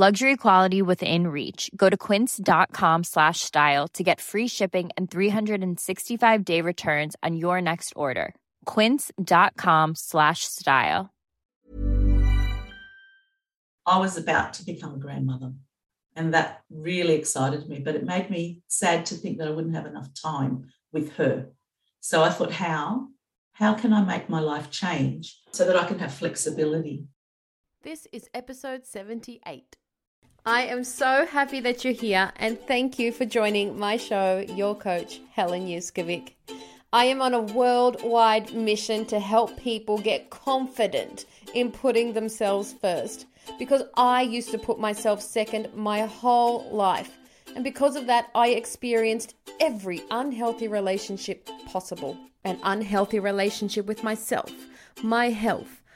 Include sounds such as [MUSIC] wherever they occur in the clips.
Luxury quality within reach. Go to quince.com slash style to get free shipping and 365 day returns on your next order. Quince.com slash style. I was about to become a grandmother, and that really excited me, but it made me sad to think that I wouldn't have enough time with her. So I thought, how? How can I make my life change so that I can have flexibility? This is episode 78. I am so happy that you're here and thank you for joining my show, your coach, Helen Yuskovic. I am on a worldwide mission to help people get confident in putting themselves first because I used to put myself second my whole life. And because of that, I experienced every unhealthy relationship possible an unhealthy relationship with myself, my health,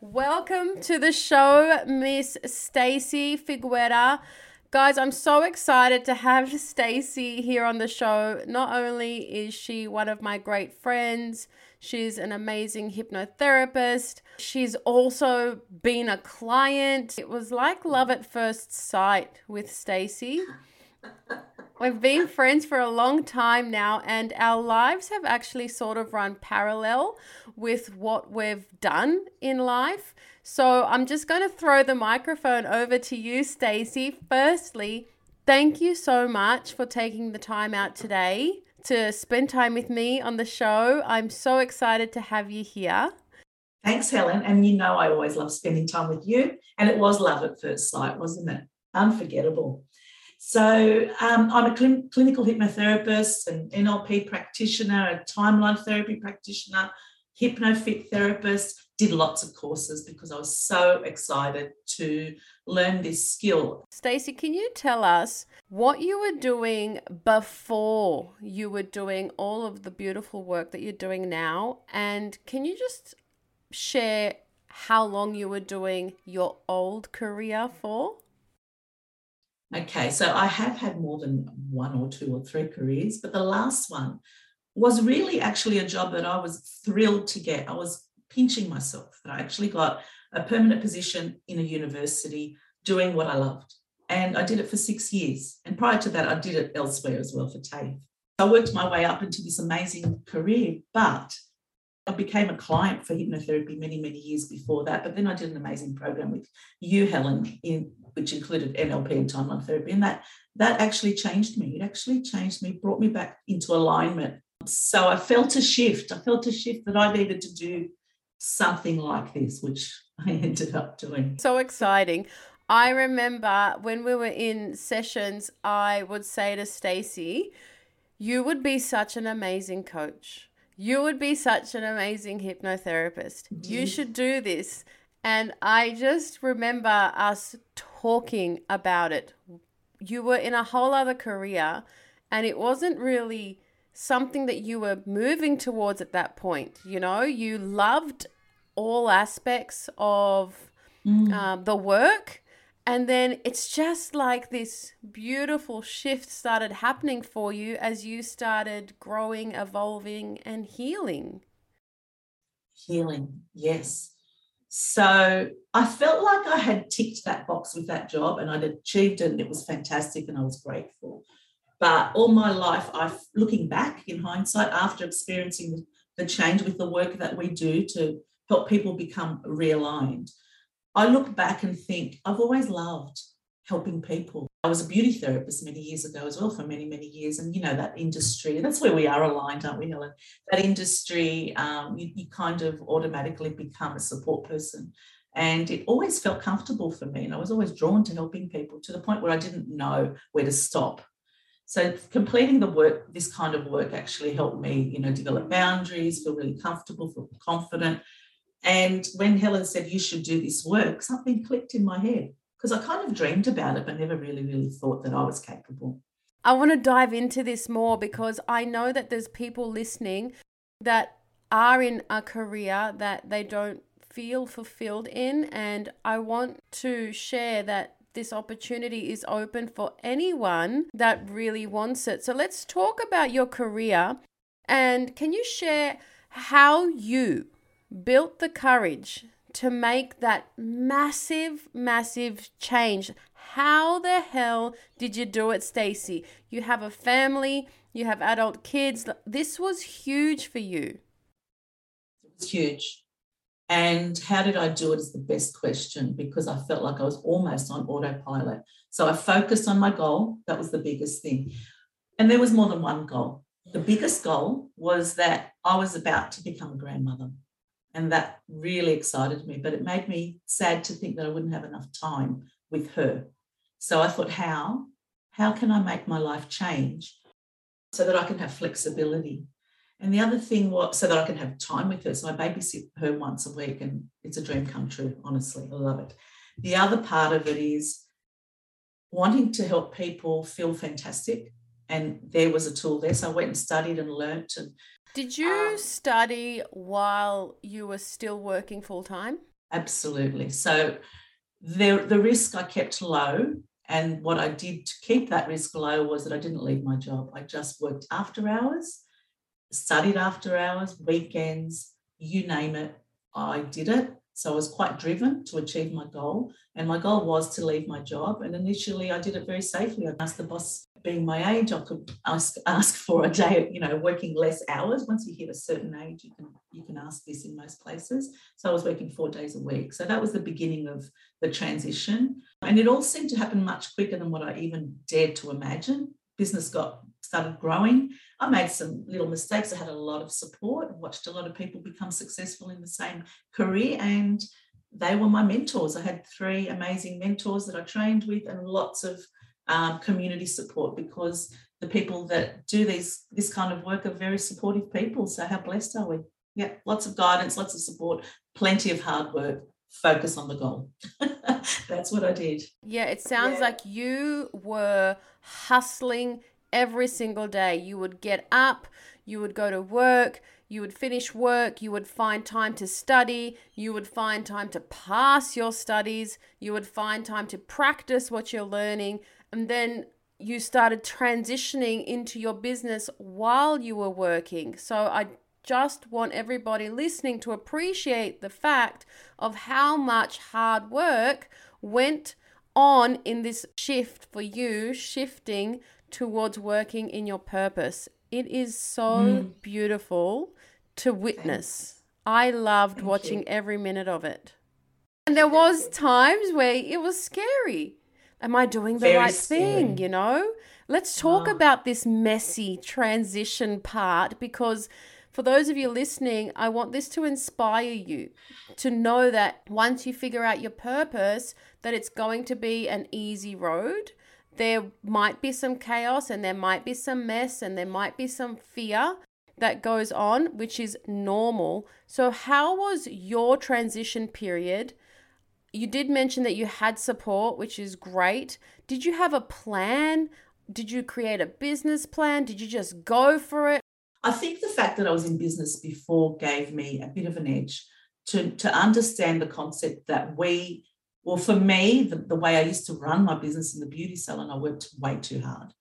Welcome to the show, Miss Stacy Figuera. Guys, I'm so excited to have [LAUGHS] Stacy here on the show. Not only is she one of my great friends, she's an amazing hypnotherapist. She's also been a client. It was like love at first sight with Stacey. [LAUGHS] We've been friends for a long time now, and our lives have actually sort of run parallel with what we've done in life. So I'm just going to throw the microphone over to you, Stacey. Firstly, thank you so much for taking the time out today to spend time with me on the show. I'm so excited to have you here. Thanks, Helen. And you know, I always love spending time with you. And it was love at first sight, wasn't it? Unforgettable. So um, I'm a cl- clinical hypnotherapist, an NLP practitioner, a timeline therapy practitioner, hypnofit therapist, did lots of courses because I was so excited to learn this skill. Stacey, can you tell us what you were doing before you were doing all of the beautiful work that you're doing now? And can you just share how long you were doing your old career for? Okay, so I have had more than one or two or three careers, but the last one was really actually a job that I was thrilled to get. I was pinching myself that I actually got a permanent position in a university doing what I loved. And I did it for six years. And prior to that, I did it elsewhere as well for TAFE. I worked my way up into this amazing career, but I became a client for hypnotherapy many, many years before that. But then I did an amazing program with you, Helen, in which included NLP and timeline therapy. And that that actually changed me. It actually changed me, brought me back into alignment. So I felt a shift. I felt a shift that I needed to do something like this, which [LAUGHS] I ended up doing. So exciting. I remember when we were in sessions, I would say to Stacey, you would be such an amazing coach. You would be such an amazing hypnotherapist. You mm-hmm. should do this. And I just remember us talking about it. You were in a whole other career, and it wasn't really something that you were moving towards at that point. You know, you loved all aspects of Mm. um, the work. And then it's just like this beautiful shift started happening for you as you started growing, evolving, and healing. Healing, yes. So I felt like I had ticked that box with that job and I'd achieved it and it was fantastic and I was grateful. But all my life, I looking back in hindsight after experiencing the change with the work that we do to help people become realigned, I look back and think I've always loved helping people. I was a beauty therapist many years ago as well for many, many years. And you know, that industry, that's where we are aligned, aren't we, Helen? That industry, um, you, you kind of automatically become a support person. And it always felt comfortable for me. And I was always drawn to helping people to the point where I didn't know where to stop. So completing the work, this kind of work actually helped me, you know, develop boundaries, feel really comfortable, feel confident. And when Helen said you should do this work, something clicked in my head because I kind of dreamed about it, but never really, really thought that I was capable. I want to dive into this more because I know that there's people listening that are in a career that they don't feel fulfilled in. And I want to share that this opportunity is open for anyone that really wants it. So let's talk about your career. And can you share how you built the courage to make that massive, massive change. How the hell did you do it, Stacey? You have a family, you have adult kids. This was huge for you. It was huge. And how did I do it is the best question because I felt like I was almost on autopilot. So I focused on my goal. That was the biggest thing. And there was more than one goal. The biggest goal was that I was about to become a grandmother. And that really excited me, but it made me sad to think that I wouldn't have enough time with her. So I thought, how? How can I make my life change so that I can have flexibility? And the other thing was so that I can have time with her. So I babysit her once a week, and it's a dream come true, honestly. I love it. The other part of it is wanting to help people feel fantastic. And there was a tool there. So I went and studied and learnt and did you um, study while you were still working full time? Absolutely. So the, the risk I kept low. And what I did to keep that risk low was that I didn't leave my job. I just worked after hours, studied after hours, weekends, you name it. I did it. So I was quite driven to achieve my goal. And my goal was to leave my job. And initially, I did it very safely. I asked the boss, being my age, I could ask, ask for a day, you know, working less hours. Once you hit a certain age, you can you can ask this in most places. So I was working four days a week. So that was the beginning of the transition. And it all seemed to happen much quicker than what I even dared to imagine. Business got started growing. I made some little mistakes. I had a lot of support, watched a lot of people become successful in the same career, and they were my mentors. I had three amazing mentors that I trained with, and lots of um, community support because the people that do these this kind of work are very supportive people. So how blessed are we? Yeah, lots of guidance, lots of support, plenty of hard work. Focus on the goal. [LAUGHS] That's what I did. Yeah, it sounds yeah. like you were hustling every single day. You would get up, you would go to work, you would finish work, you would find time to study, you would find time to pass your studies, you would find time to practice what you're learning, and then you started transitioning into your business while you were working. So I just want everybody listening to appreciate the fact of how much hard work went on in this shift for you, shifting towards working in your purpose. It is so mm. beautiful to witness. I loved Thank watching you. every minute of it. And there was times where it was scary. Am I doing the Very right scary. thing, you know? Let's talk oh. about this messy transition part because for those of you listening, I want this to inspire you to know that once you figure out your purpose, that it's going to be an easy road there might be some chaos and there might be some mess and there might be some fear that goes on, which is normal. So, how was your transition period? You did mention that you had support, which is great. Did you have a plan? Did you create a business plan? Did you just go for it? I think the fact that I was in business before gave me a bit of an edge to, to understand the concept that we, well, for me, the, the way I used to run my business in the beauty salon, I worked way too hard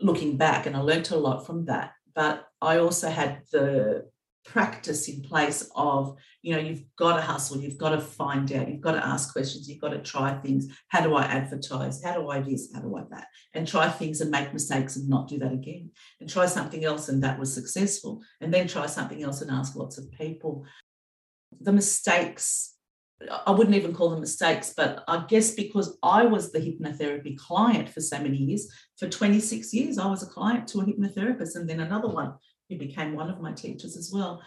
looking back, and I learned a lot from that. But I also had the practice in place of you know you've got to hustle you've got to find out you've got to ask questions you've got to try things. How do i advertise? How do i this? How do i that? And try things and make mistakes and not do that again. And try something else and that was successful. And then try something else and ask lots of people. The mistakes I wouldn't even call them mistakes, but I guess because I was the hypnotherapy client for so many years, for 26 years, I was a client to a hypnotherapist and then another one who became one of my teachers as well.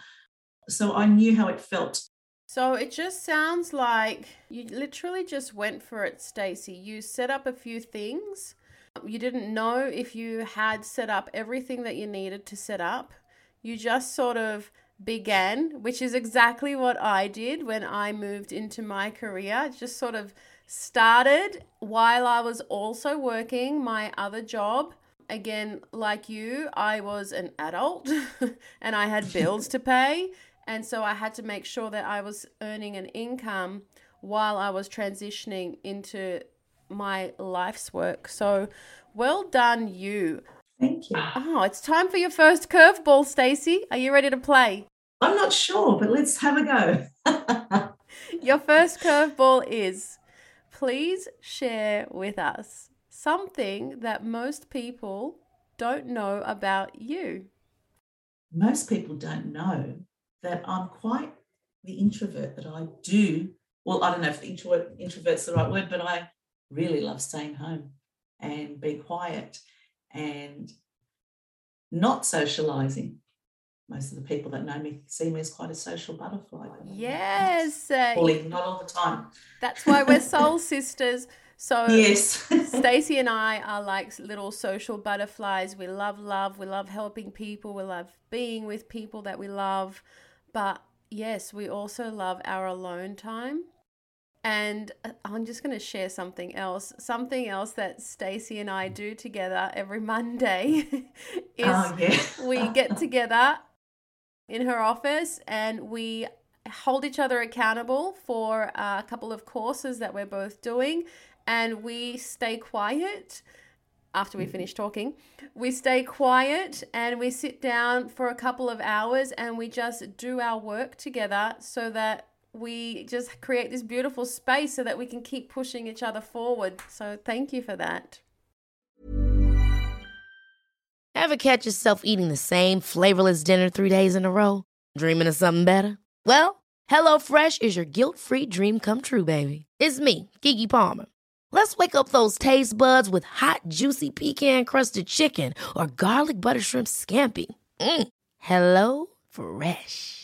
So I knew how it felt. So it just sounds like you literally just went for it, Stacey. You set up a few things. You didn't know if you had set up everything that you needed to set up. You just sort of began, which is exactly what I did when I moved into my career. Just sort of started while I was also working my other job again, like you, I was an adult [LAUGHS] and I had bills to pay. And so I had to make sure that I was earning an income while I was transitioning into my life's work. So well done, you. Thank you. Oh, it's time for your first curveball, Stacey. Are you ready to play? I'm not sure, but let's have a go. [LAUGHS] your first curveball is please share with us something that most people don't know about you? Most people don't know that I'm quite the introvert that I do. Well, I don't know if the introvert, introvert's the right word, but I really love staying home and being quiet and not socializing. Most of the people that know me see me as quite a social butterfly. Yes. Uh, not all the time. That's why we're [LAUGHS] soul sisters. So yes, Stacey and I are like little social butterflies. We love love. We love helping people. We love being with people that we love. But yes, we also love our alone time. And uh, I'm just going to share something else. Something else that Stacey and I do together every Monday [LAUGHS] is oh, yeah. we get together in her office and we hold each other accountable for a couple of courses that we're both doing and we stay quiet after we mm-hmm. finish talking. We stay quiet and we sit down for a couple of hours and we just do our work together so that we just create this beautiful space so that we can keep pushing each other forward. So thank you for that. Ever catch yourself eating the same flavorless dinner three days in a row? Dreaming of something better? Well, HelloFresh is your guilt free dream come true, baby. It's me, Keke Palmer. Let's wake up those taste buds with hot, juicy pecan crusted chicken or garlic butter shrimp scampi. Mm. Hello Fresh.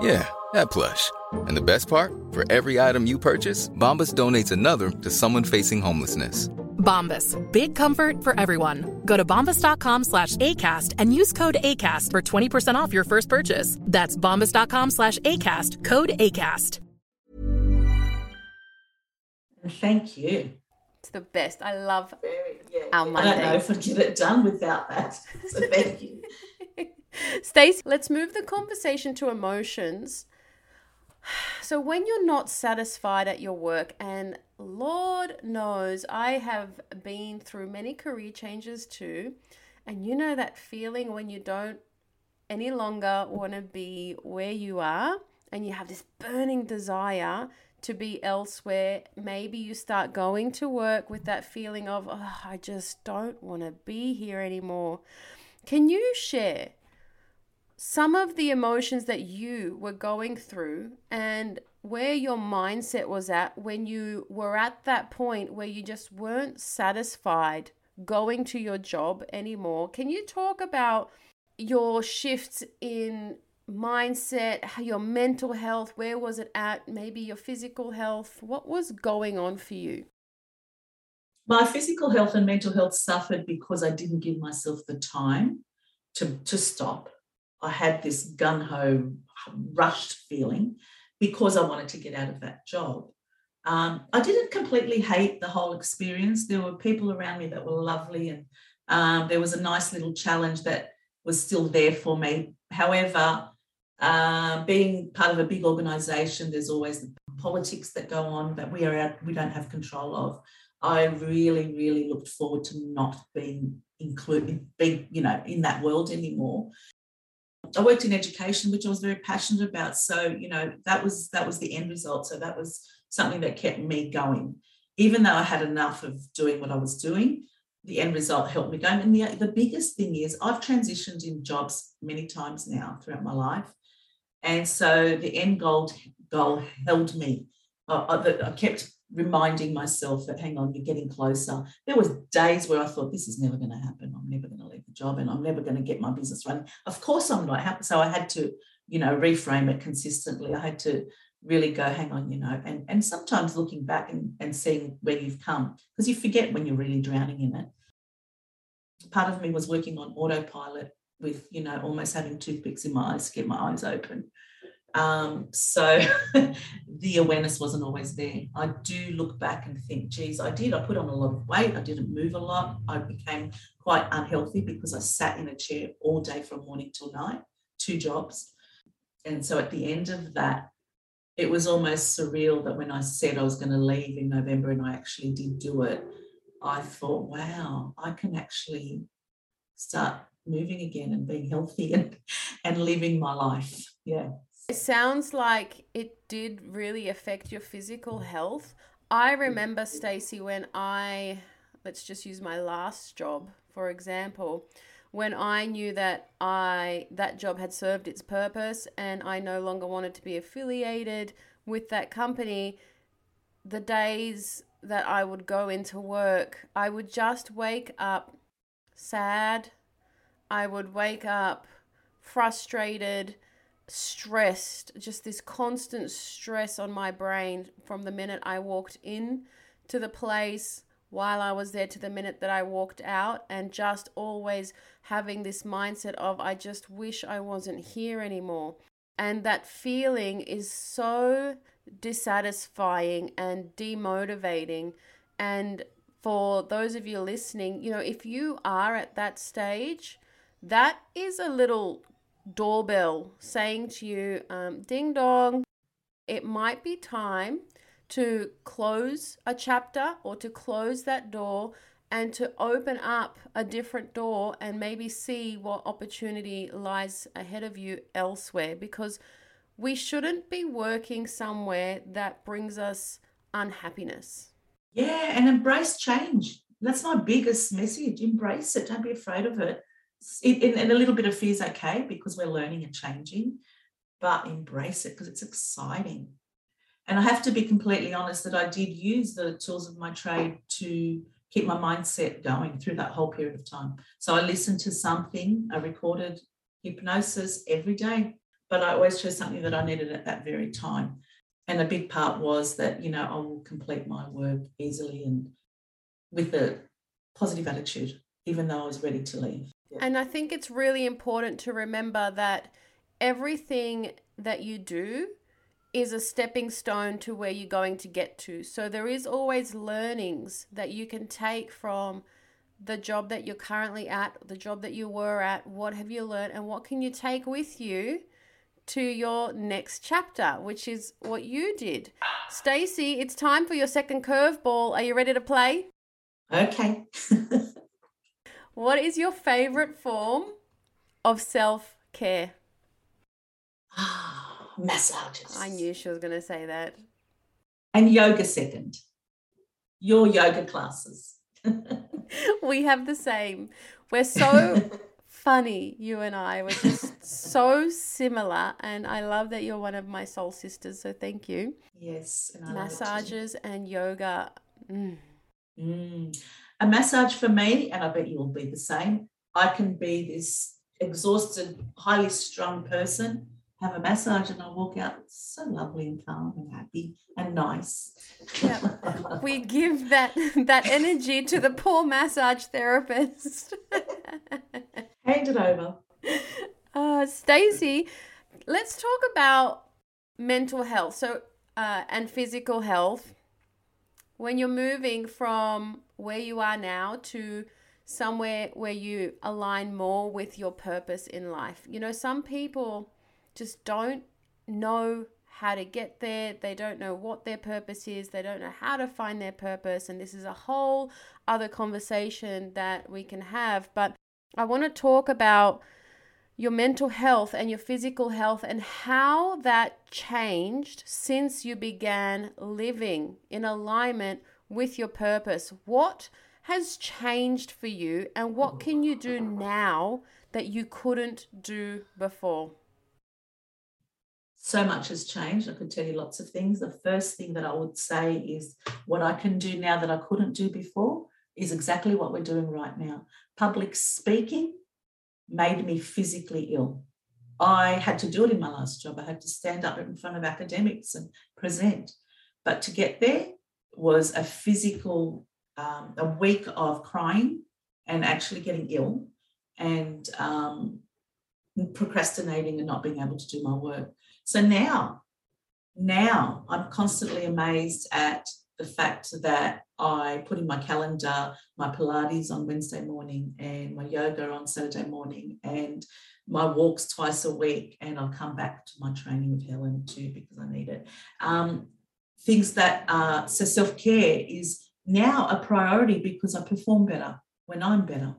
Yeah, that plush. And the best part? For every item you purchase, Bombas donates another to someone facing homelessness. Bombas, big comfort for everyone. Go to bombas.com slash ACAST and use code ACAST for 20% off your first purchase. That's bombas.com slash ACAST, code ACAST. Thank you. It's the best. I love Very, yeah, our yeah. Mondays. I don't know if I'd get it done without that. [LAUGHS] So thank you. Stacey, let's move the conversation to emotions. So, when you're not satisfied at your work, and Lord knows I have been through many career changes too, and you know that feeling when you don't any longer want to be where you are and you have this burning desire to be elsewhere. Maybe you start going to work with that feeling of, oh, I just don't want to be here anymore. Can you share some of the emotions that you were going through and where your mindset was at when you were at that point where you just weren't satisfied going to your job anymore. Can you talk about your shifts in mindset, your mental health? Where was it at? Maybe your physical health? What was going on for you? My physical health and mental health suffered because I didn't give myself the time to, to stop. I had this gun ho, rushed feeling because I wanted to get out of that job. Um, I didn't completely hate the whole experience. There were people around me that were lovely, and um, there was a nice little challenge that was still there for me. However, uh, being part of a big organisation, there's always the politics that go on that we are we don't have control of. I really, really looked forward to not being included, being you know in that world anymore. I worked in education, which I was very passionate about. So, you know, that was that was the end result. So that was something that kept me going. Even though I had enough of doing what I was doing, the end result helped me go. And the, the biggest thing is I've transitioned in jobs many times now throughout my life. And so the end goal goal held me. I, I kept reminding myself that hang on you're getting closer. There was days where i thought this is never going to happen. I'm never going to leave the job and i'm never going to get my business running. Of course i'm not. So i had to you know reframe it consistently. I had to really go hang on you know and and sometimes looking back and, and seeing where you've come because you forget when you're really drowning in it. Part of me was working on autopilot with you know almost having toothpicks in my eyes to get my eyes open um, so [LAUGHS] the awareness wasn't always there. I do look back and think, geez, I did. I put on a lot of weight. I didn't move a lot. I became quite unhealthy because I sat in a chair all day from morning till night, two jobs. And so at the end of that, it was almost surreal that when I said I was going to leave in November and I actually did do it, I thought, wow, I can actually start moving again and being healthy and, [LAUGHS] and living my life. Yeah. It sounds like it did really affect your physical health. I mm. remember, Stacey, when I, let's just use my last job, for example, when I knew that I that job had served its purpose and I no longer wanted to be affiliated with that company, the days that I would go into work, I would just wake up sad. I would wake up frustrated stressed, just this constant stress on my brain from the minute I walked in to the place while I was there to the minute that I walked out, and just always having this mindset of, I just wish I wasn't here anymore. And that feeling is so dissatisfying and demotivating. And for those of you listening, you know, if you are at that stage, that is a little doorbell saying to you, um, ding dong, it might be time to close a chapter or to close that door and to open up a different door and maybe see what opportunity lies ahead of you elsewhere because we shouldn't be working somewhere that brings us unhappiness. Yeah, and embrace change. That's my biggest message. Embrace it. Don't be afraid of it it, and a little bit of fear is okay because we're learning and changing, but embrace it because it's exciting. And I have to be completely honest that I did use the tools of my trade to keep my mindset going through that whole period of time. So I listened to something, I recorded hypnosis every day, but I always chose something that I needed at that very time. And a big part was that, you know, I will complete my work easily and with a positive attitude, even though I was ready to leave. And I think it's really important to remember that everything that you do is a stepping stone to where you're going to get to. So there is always learnings that you can take from the job that you're currently at, the job that you were at, what have you learned and what can you take with you to your next chapter, which is what you did. Stacey, it's time for your second curveball. Are you ready to play? Okay. [LAUGHS] What is your favorite form of self care? Ah, massages. I knew she was going to say that. And yoga second. Your yoga classes. [LAUGHS] we have the same. We're so [LAUGHS] funny. You and I We're just so similar, and I love that you're one of my soul sisters. So thank you. Yes. And Massages and yoga. Mm. Mm. A massage for me, and I bet you will be the same. I can be this exhausted, highly strung person, have a massage, and I walk out so lovely and calm and happy and nice. Yeah. we give that that energy to the poor massage therapist. [LAUGHS] Hand it over. Uh, Stacey, let's talk about mental health. So uh, and physical health. When you're moving from where you are now to somewhere where you align more with your purpose in life. You know, some people just don't know how to get there. They don't know what their purpose is. They don't know how to find their purpose. And this is a whole other conversation that we can have. But I want to talk about your mental health and your physical health and how that changed since you began living in alignment with your purpose. What has changed for you and what can you do now that you couldn't do before? So much has changed. I could tell you lots of things. The first thing that I would say is what I can do now that I couldn't do before is exactly what we're doing right now. Public speaking made me physically ill. I had to do it in my last job. I had to stand up in front of academics and present. But to get there was a physical um, a week of crying and actually getting ill and um, procrastinating and not being able to do my work. So now, now I'm constantly amazed at the fact that I put in my calendar my Pilates on Wednesday morning and my yoga on Saturday morning and my walks twice a week. And I'll come back to my training with Helen too because I need it. Um, things that uh, so self care is now a priority because I perform better when I'm better.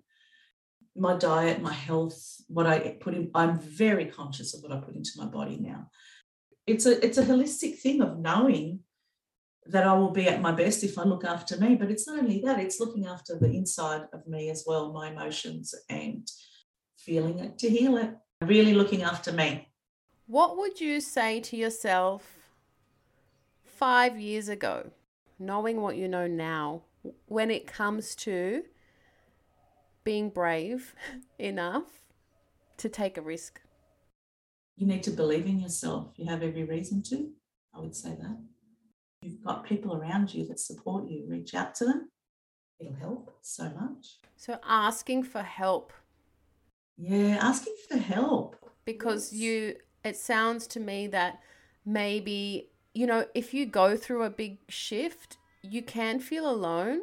My diet, my health, what I put in, I'm very conscious of what I put into my body now. It's a it's a holistic thing of knowing that I will be at my best if I look after me. But it's not only that, it's looking after the inside of me as well, my emotions and feeling it to heal it. Really looking after me. What would you say to yourself five years ago? knowing what you know now, when it comes to being brave [LAUGHS] enough to take a risk? You need to believe in yourself. You have every reason to. I would say that. You've got people around you that support you. Reach out to them. It'll help so much. So, asking for help. Yeah, asking for help. Because yes. you, it sounds to me that maybe you know, if you go through a big shift, you can feel alone.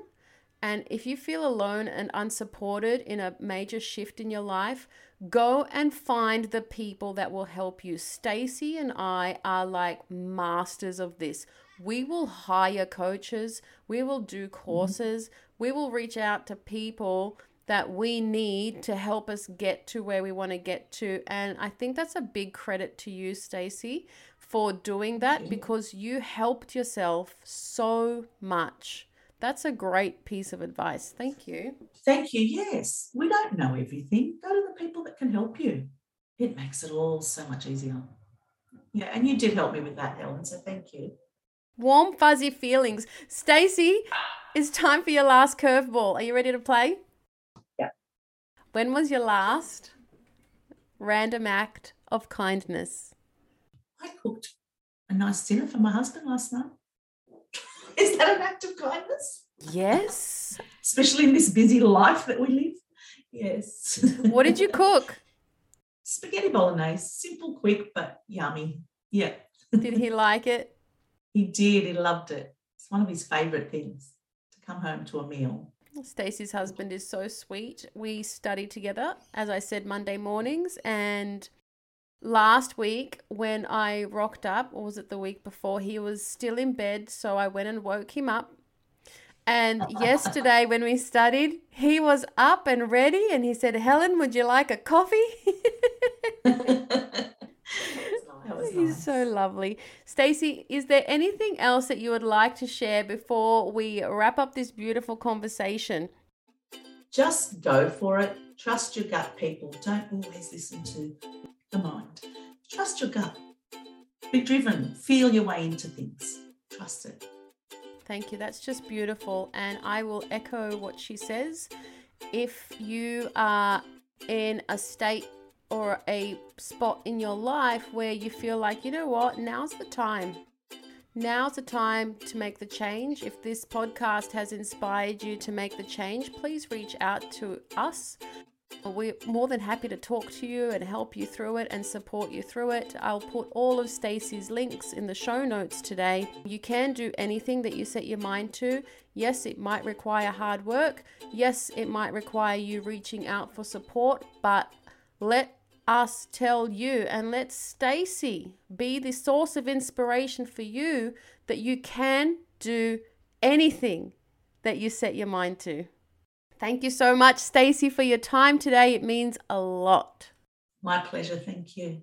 And if you feel alone and unsupported in a major shift in your life, go and find the people that will help you. Stacey and I are like masters of this. We will hire coaches, we will do mm-hmm. courses, we will reach out to people that we need to help us get to where we want to get to. And I think that's a big credit to you, Stacey, for doing that because you helped yourself so much. That's a great piece of advice. Thank you. Thank you. Yes, we don't know everything. Go to the people that can help you. It makes it all so much easier. Yeah, and you did help me with that, Helen. So thank you. Warm, fuzzy feelings. Stacey, it's time for your last curveball. Are you ready to play? Yeah. When was your last random act of kindness? I cooked a nice dinner for my husband last night. [LAUGHS] Is that an act of kindness? Yes. Especially in this busy life that we live. Yes. What did you cook? [LAUGHS] Spaghetti bolognese. Simple, quick, but yummy. Yeah. Did he like it? He did. He loved it. It's one of his favorite things to come home to a meal. Stacey's husband is so sweet. We study together, as I said, Monday mornings, and last week when I rocked up, or was it the week before, he was still in bed. So I went and woke him up. And [LAUGHS] yesterday, when we studied, he was up and ready and he said, Helen, would you like a coffee? [LAUGHS] [LAUGHS] Oh, he's nice. so lovely. Stacey, is there anything else that you would like to share before we wrap up this beautiful conversation? just go for it. Trust your gut, people. Don't always listen to the mind. Trust your gut. Be driven. Feel your way into things. Trust it. Thank you. That's just beautiful. And I will echo what she says. If you are in a state or a spot in your life where you feel like, you know what, now's the time. Now's the time to make the change. If this podcast has inspired you to make the change, please reach out to us. We're more than happy to talk to you and help you through it and support you through it. I'll put all of Stacy's links in the show notes today. You can do anything that you set your mind to. Yes, it might require hard work. Yes, it might require you reaching out for support, but let us tell you and let Stacy be the source of inspiration for you that you can do anything that you set your mind to. Thank you so much, Stacy for your time today. It means a lot. My pleasure. Thank you.